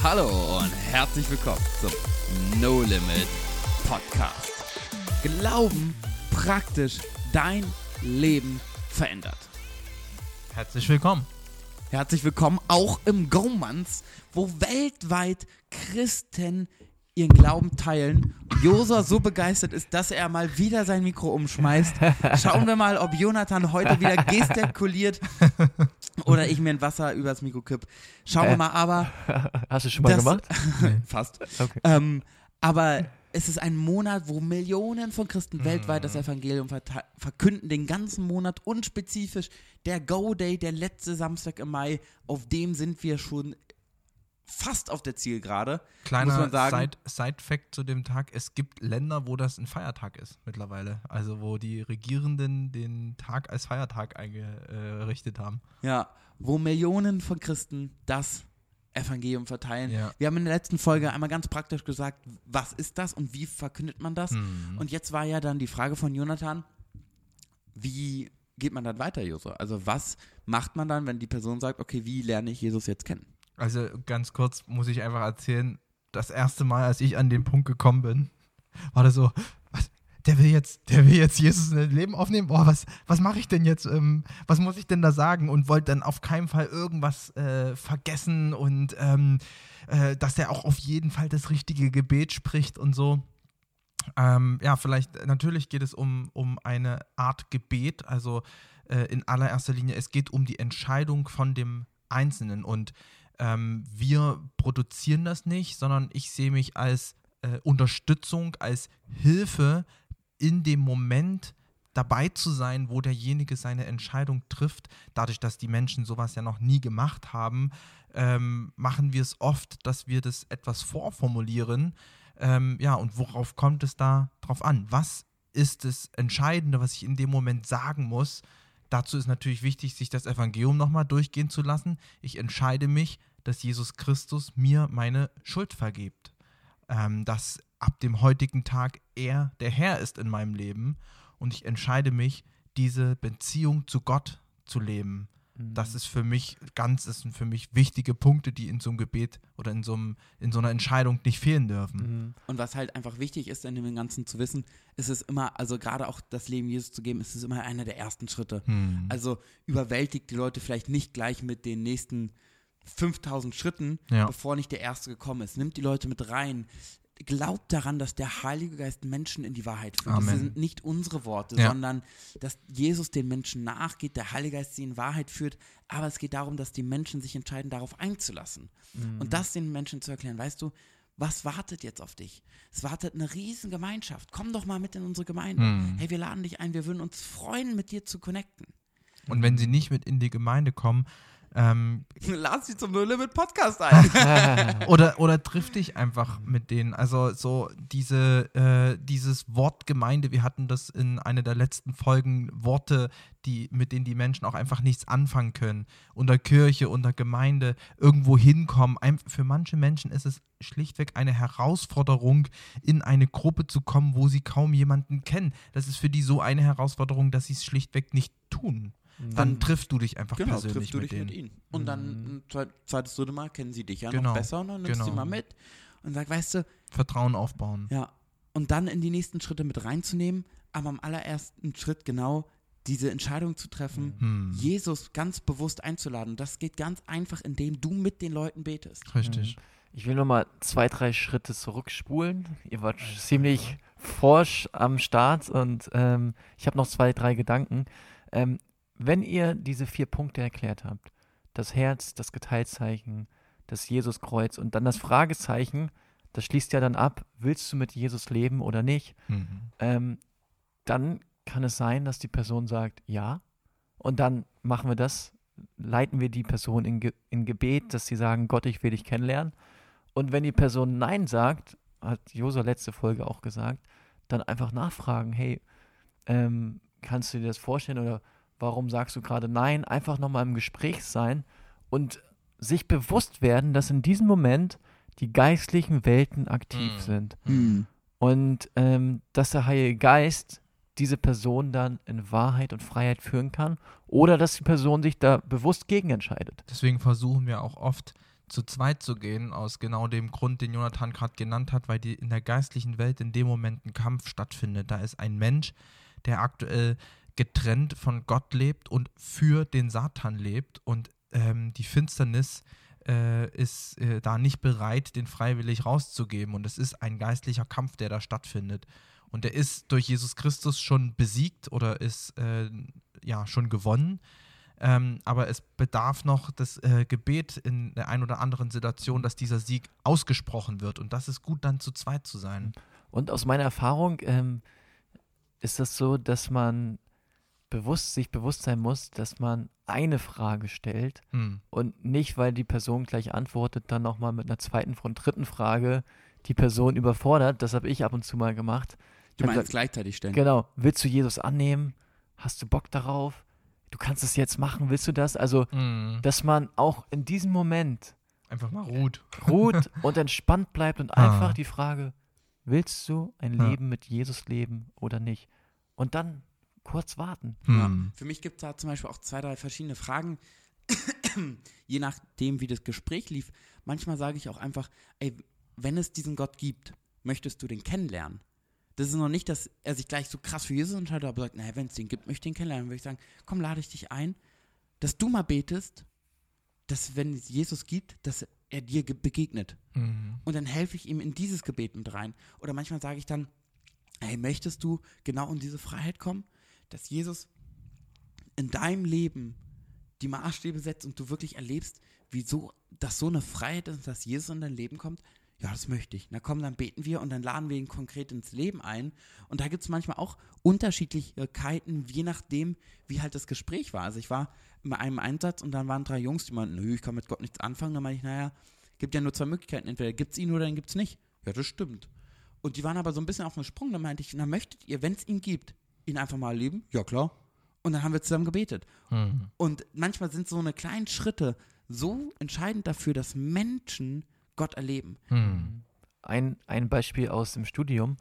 Hallo und herzlich willkommen zum No Limit Podcast. Glauben praktisch dein Leben verändert. Herzlich willkommen. Herzlich willkommen auch im Gomans, wo weltweit Christen ihren Glauben teilen. Josua so begeistert ist, dass er mal wieder sein Mikro umschmeißt. Schauen wir mal, ob Jonathan heute wieder gestikuliert oder ich mir ein Wasser übers Mikro kipp. Schauen wir Äh, mal, aber Hast du schon mal Das- gemacht? fast. Okay. Ähm, aber es ist ein Monat, wo Millionen von Christen weltweit das Evangelium verte- verkünden, den ganzen Monat und spezifisch der Go-Day, der letzte Samstag im Mai, auf dem sind wir schon fast auf der Zielgerade. Kleiner. Side- Side-Fact zu dem Tag: Es gibt Länder, wo das ein Feiertag ist mittlerweile. Also, wo die Regierenden den Tag als Feiertag eingerichtet haben. Ja, wo Millionen von Christen das Evangelium verteilen. Ja. Wir haben in der letzten Folge einmal ganz praktisch gesagt, was ist das und wie verkündet man das? Mhm. Und jetzt war ja dann die Frage von Jonathan, wie geht man dann weiter, Josua? Also was macht man dann, wenn die Person sagt, okay, wie lerne ich Jesus jetzt kennen? Also, ganz kurz muss ich einfach erzählen: Das erste Mal, als ich an den Punkt gekommen bin, war das so. Was? Der will jetzt, der will jetzt Jesus in das Leben aufnehmen. Boah, was, was mache ich denn jetzt? Ähm, was muss ich denn da sagen? Und wollte dann auf keinen Fall irgendwas äh, vergessen und ähm, äh, dass er auch auf jeden Fall das richtige Gebet spricht und so. Ähm, ja, vielleicht, natürlich geht es um, um eine Art Gebet, also äh, in allererster Linie, es geht um die Entscheidung von dem Einzelnen und ähm, wir produzieren das nicht, sondern ich sehe mich als äh, Unterstützung, als Hilfe in dem Moment dabei zu sein, wo derjenige seine Entscheidung trifft. Dadurch, dass die Menschen sowas ja noch nie gemacht haben, ähm, machen wir es oft, dass wir das etwas vorformulieren. Ähm, ja, und worauf kommt es da drauf an? Was ist das Entscheidende, was ich in dem Moment sagen muss? Dazu ist natürlich wichtig, sich das Evangelium nochmal durchgehen zu lassen. Ich entscheide mich, dass Jesus Christus mir meine Schuld vergibt. Ähm, dass ab dem heutigen Tag er der Herr ist in meinem Leben und ich entscheide mich, diese Beziehung zu Gott zu leben. Das ist für mich ganz, das sind für mich wichtige Punkte, die in so einem Gebet oder in so, einem, in so einer Entscheidung nicht fehlen dürfen. Mhm. Und was halt einfach wichtig ist, in dem Ganzen zu wissen, ist es immer, also gerade auch das Leben Jesus zu geben, ist es immer einer der ersten Schritte. Hm. Also überwältigt die Leute vielleicht nicht gleich mit den nächsten 5000 Schritten, Ja. bevor nicht der erste gekommen ist. Nimmt die Leute mit rein. Glaubt daran, dass der Heilige Geist Menschen in die Wahrheit führt. Das Amen. sind nicht unsere Worte, Ja. sondern dass Jesus den Menschen nachgeht, der Heilige Geist sie in Wahrheit führt. Aber es geht darum, dass die Menschen sich entscheiden, darauf einzulassen. Und das den Menschen zu erklären. Weißt du, was wartet jetzt auf dich? Es wartet eine riesen Gemeinschaft. Komm doch mal mit in unsere Gemeinde. Hm. Hey, wir laden dich ein. Wir würden uns freuen, mit dir zu connecten. Und wenn sie nicht mit in die Gemeinde kommen, ähm, Lass sie zum No Limit Podcast ein. oder, oder triff dich einfach mit denen. Also so diese, äh, dieses Wort Gemeinde, wir hatten das in einer der letzten Folgen, Worte, die, mit denen die Menschen auch einfach nichts anfangen können. Unter Kirche, unter Gemeinde, irgendwo hinkommen. Ein, für manche Menschen ist es schlichtweg eine Herausforderung, in eine Gruppe zu kommen, wo sie kaum jemanden kennen. Das ist für die so eine Herausforderung, dass sie es schlichtweg nicht tun. Dann triffst du dich einfach genau, persönlich triffst du mit dich denen. mit ihnen. Und dann ein zweit- zweites, dritte Mal kennen sie dich ja Genau, noch besser und dann nimmst du genau. sie mal mit und sag, weißt du, Vertrauen aufbauen. ja, und dann in die nächsten Schritte mit reinzunehmen, aber am allerersten Schritt genau diese Entscheidung zu treffen, Hm. Jesus ganz bewusst einzuladen. Das geht ganz einfach, indem du mit den Leuten betest. Richtig. Ich will nochmal zwei, drei Schritte zurückspulen. Ihr wart ziemlich forsch am Start und ähm, ich habe noch zwei, drei Gedanken. Ähm, wenn ihr diese vier Punkte erklärt habt, das Herz, das Geteiltzeichen, das Jesuskreuz und dann das Fragezeichen, das schließt ja dann ab, willst du mit Jesus leben oder nicht? Mhm. ähm, dann kann es sein, dass die Person sagt, ja. Und dann machen wir das, leiten wir die Person in, Ge in Gebet, dass sie sagen, Gott, ich will dich kennenlernen. Und wenn die Person Nein sagt, hat Josa letzte Folge auch gesagt, dann einfach nachfragen, hey, ähm, kannst du dir das vorstellen oder warum sagst du gerade Nein? Einfach nochmal im Gespräch sein und sich bewusst werden, dass in diesem Moment die geistlichen Welten aktiv Mhm. sind. Hm. Und ähm, dass der Heilige Geist diese Person dann in Wahrheit und Freiheit führen kann oder dass die Person sich da bewusst gegen entscheidet. Deswegen versuchen wir auch oft zu zweit zu gehen, aus genau dem Grund, den Jonathan gerade genannt hat, weil die in der geistlichen Welt in dem Moment ein Kampf stattfindet. Da ist ein Mensch, der aktuell getrennt von Gott lebt und für den Satan lebt und ähm, die Finsternis äh, ist äh, da nicht bereit, den freiwillig rauszugeben. Und es ist ein geistlicher Kampf, der da stattfindet. Und der ist durch Jesus Christus schon besiegt oder ist äh, ja schon gewonnen. Ähm, aber es bedarf noch das äh, Gebet in der einen oder anderen Situation, dass dieser Sieg ausgesprochen wird. Und das ist gut, dann zu zweit zu sein. Und aus meiner Erfahrung ähm, ist das so, dass man bewusst, sich bewusst sein muss, dass man eine Frage stellt Hm. und nicht, weil die Person gleich antwortet, dann nochmal mit einer zweiten und dritten Frage die Person überfordert. Das habe ich ab und zu mal gemacht. Du meinst gesagt, gleichzeitig stellen. Genau, willst du Jesus annehmen? Hast du Bock darauf? Du kannst es jetzt machen, willst du das? Also, Hm. dass man auch in diesem Moment Einfach mal ruht. ruht und entspannt bleibt und Ah. einfach die Frage, willst du ein Ja. Leben mit Jesus leben oder nicht? Und dann kurz warten. Hm. Für mich gibt es da zum Beispiel auch zwei, drei verschiedene Fragen, je nachdem, wie das Gespräch lief. Manchmal sage ich auch einfach, ey, wenn es diesen Gott gibt, möchtest du den kennenlernen? Das ist noch nicht, dass er sich gleich so krass für Jesus entscheidet, aber sagt, naja, wenn es den gibt, möchte ich den kennenlernen. Dann würde ich sagen, komm, lade ich dich ein, dass du mal betest, dass wenn es Jesus gibt, dass er dir ge- begegnet. Hm. Und dann helfe ich ihm in dieses Gebet mit rein. Oder manchmal sage ich dann, hey, möchtest du genau in diese Freiheit kommen, dass Jesus in deinem Leben die Maßstäbe setzt und du wirklich erlebst, wieso das so eine Freiheit ist, dass Jesus in dein Leben kommt? Ja, das möchte ich. Na komm, dann beten wir und dann laden wir ihn konkret ins Leben ein. Und da gibt es manchmal auch Unterschiedlichkeiten, je nachdem, wie halt das Gespräch war. Also ich war in einem Einsatz und dann waren drei Jungs, die meinten, nö, ich kann mit Gott nichts anfangen. Dann meinte ich, naja, gibt ja nur zwei Möglichkeiten. Entweder gibt es ihn oder dann gibt es nicht. Ja, das stimmt. Und die waren aber so ein bisschen auf dem Sprung. Dann meinte ich, na, möchtet ihr, wenn es ihn gibt, ihn einfach mal erleben? Ja, klar. Und dann haben wir zusammen gebetet. Hm. Und manchmal sind so eine kleinen Schritte so entscheidend dafür, dass Menschen Gott erleben. Hm. Ein, ein Beispiel aus dem Studium.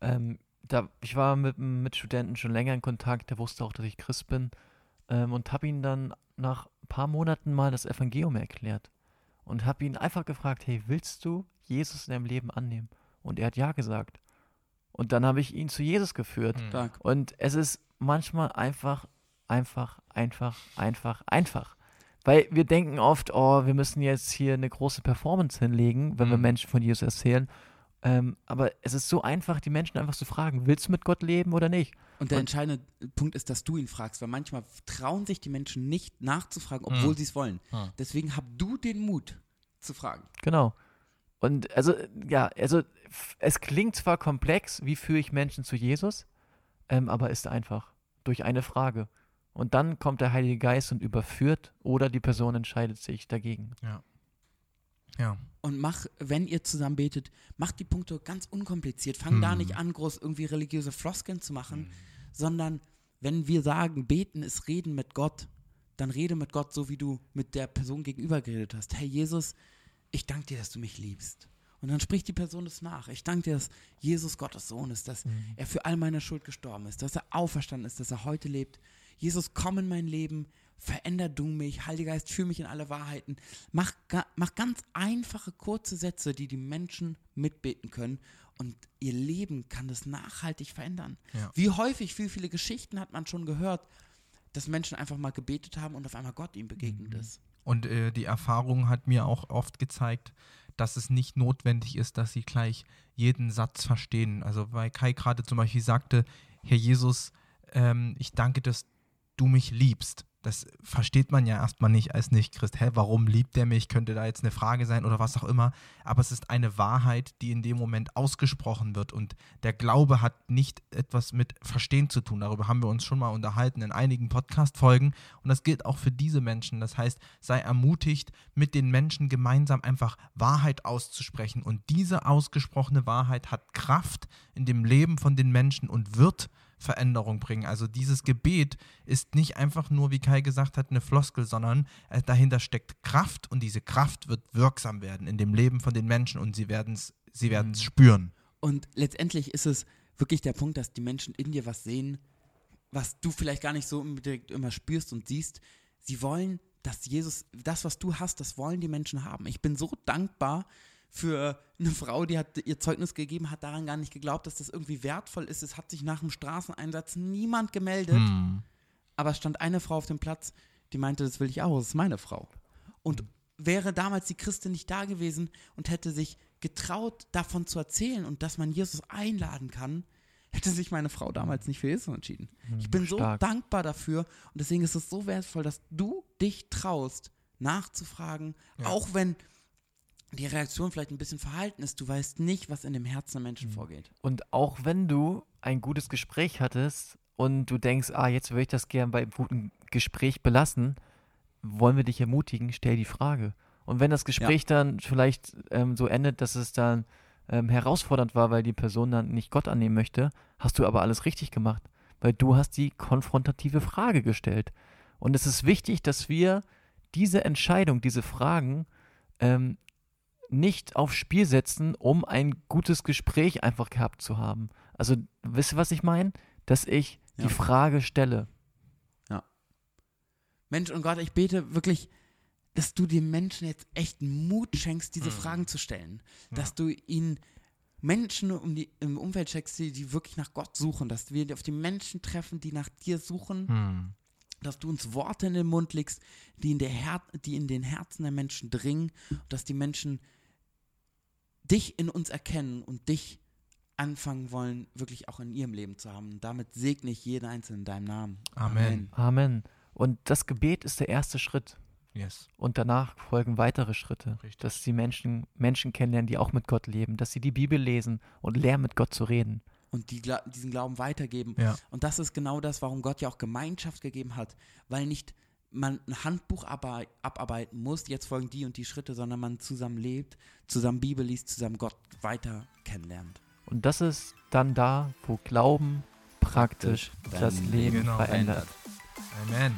Ähm, da, ich war mit einem Mitstudenten schon länger in Kontakt, der wusste auch, dass ich Christ bin ähm, und habe ihm dann nach ein paar Monaten mal das Evangelium erklärt und habe ihn einfach gefragt, hey, willst du Jesus in deinem Leben annehmen? Und er hat ja gesagt. Und dann habe ich ihn zu Jesus geführt. Hm. Stark. Und es ist manchmal einfach, einfach, einfach, einfach, einfach. Weil wir denken oft, oh, wir müssen jetzt hier eine große Performance hinlegen, wenn wir Mhm. Menschen von Jesus erzählen. Ähm, aber es ist so einfach, die Menschen einfach zu fragen, willst du mit Gott leben oder nicht? Und der Und- entscheidende Punkt ist, dass du ihn fragst, weil manchmal trauen sich die Menschen nicht nachzufragen, obwohl Hm. sie es wollen. Hm. Deswegen hab du den Mut zu fragen. Genau. Und also, ja, also es klingt zwar komplex, wie führe ich Menschen zu Jesus, ähm, aber ist einfach durch eine Frage. Und dann kommt der Heilige Geist und überführt oder die Person entscheidet sich dagegen. Ja. Und mach, wenn ihr zusammen betet, macht die Punkte ganz unkompliziert. Fang da Hm. nicht an, groß irgendwie religiöse Floskeln zu machen, sondern wenn wir sagen, beten ist reden mit Gott, dann rede mit Gott so, wie du mit der Person gegenüber geredet hast. Hey Jesus, ich danke dir, dass du mich liebst. Und dann spricht die Person das nach. Ich danke dir, dass Jesus Gottes Sohn ist, dass er für all meine Schuld gestorben ist, dass er auferstanden ist, dass er heute lebt. Jesus, komm in mein Leben, veränder du mich, Heiliger Geist, führ mich in alle Wahrheiten. Mach, mach ganz einfache, kurze Sätze, die die Menschen mitbeten können und ihr Leben kann das nachhaltig verändern. Ja. Wie häufig, wie viele Geschichten hat man schon gehört, dass Menschen einfach mal gebetet haben und auf einmal Gott ihm begegnet ist. Und äh, die Erfahrung hat mir auch oft gezeigt, dass es nicht notwendig ist, dass sie gleich jeden Satz verstehen. Also weil Kai gerade zum Beispiel sagte, Herr Jesus, ähm, ich danke, dass du mich liebst. Das versteht man ja erstmal nicht als Nicht-Christ. Hä, warum liebt der mich? Könnte da jetzt eine Frage sein oder was auch immer. Aber es ist eine Wahrheit, die in dem Moment ausgesprochen wird. Und der Glaube hat nicht etwas mit Verstehen zu tun. Darüber haben wir uns schon mal unterhalten in einigen Podcast-Folgen. Und das gilt auch für diese Menschen. Das heißt, sei ermutigt, mit den Menschen gemeinsam einfach Wahrheit auszusprechen. Und diese ausgesprochene Wahrheit hat Kraft in dem Leben von den Menschen und wird Veränderung bringen. Also dieses Gebet ist nicht einfach nur, wie Kai gesagt hat, eine Floskel, sondern äh, dahinter steckt Kraft und diese Kraft wird wirksam werden in dem Leben von den Menschen und sie werden es sie werden's spüren. Und letztendlich ist es wirklich der Punkt, dass die Menschen in dir was sehen, was du vielleicht gar nicht so unbedingt immer spürst und siehst. Sie wollen dass Jesus, das, was du hast, das wollen die Menschen haben. Ich bin so dankbar für eine Frau, die hat ihr Zeugnis gegeben, hat daran gar nicht geglaubt, dass das irgendwie wertvoll ist. Es hat sich nach dem Straßeneinsatz niemand gemeldet, Hm. aber es stand eine Frau auf dem Platz, die meinte, das will ich auch, das ist meine Frau. Und wäre damals die Christin nicht da gewesen und hätte sich getraut, davon zu erzählen und dass man Jesus einladen kann, hätte sich meine Frau damals nicht für Jesus entschieden. Ich bin so stark. dankbar dafür und deswegen ist es so wertvoll, dass du dich traust, nachzufragen, Ja. auch wenn die Reaktion vielleicht ein bisschen verhalten ist. Du weißt nicht, was in dem Herzen der Menschen vorgeht. Und auch wenn du ein gutes Gespräch hattest und du denkst, ah, jetzt würde ich das gern bei einem guten Gespräch belassen, wollen wir dich ermutigen, stell die Frage. Und wenn das Gespräch dann vielleicht ähm, so endet, dass es dann ähm, herausfordernd war, weil die Person dann nicht Gott annehmen möchte, hast du aber alles richtig gemacht, weil du hast die konfrontative Frage gestellt. Und es ist wichtig, dass wir diese Entscheidung, diese Fragen ähm, nicht aufs Spiel setzen, um ein gutes Gespräch einfach gehabt zu haben. Also, wisst ihr, was ich meine? Dass ich Ja. die Frage stelle. Mensch und Gott, ich bete wirklich, dass du den Menschen jetzt echt Mut schenkst, diese Fragen zu stellen. Dass du ihnen Menschen um die, im Umfeld schenkst, die, die wirklich nach Gott suchen. Dass wir auf die Menschen treffen, die nach dir suchen. Hm. Dass du uns Worte in den Mund legst, die in, der Her die in den Herzen der Menschen dringen. Dass die Menschen dich in uns erkennen und dich anfangen wollen, wirklich auch in ihrem Leben zu haben. Und damit segne ich jeden Einzelnen in deinem Namen. Amen. Amen. Und das Gebet ist der erste Schritt. Yes. Und danach folgen weitere Schritte, Richtig. dass die Menschen Menschen kennenlernen, die auch mit Gott leben, dass sie die Bibel lesen und lernen, mit Gott zu reden. und die, diesen Glauben weitergeben. Ja. Und das ist genau das, warum Gott ja auch Gemeinschaft gegeben hat, weil nicht man ein Handbuch abar- abarbeiten muss, jetzt folgen die und die Schritte, sondern man zusammen lebt, zusammen Bibel liest, zusammen Gott weiter kennenlernt. Und das ist dann da, wo Glauben praktisch das Leben Genau. verändert. Amen.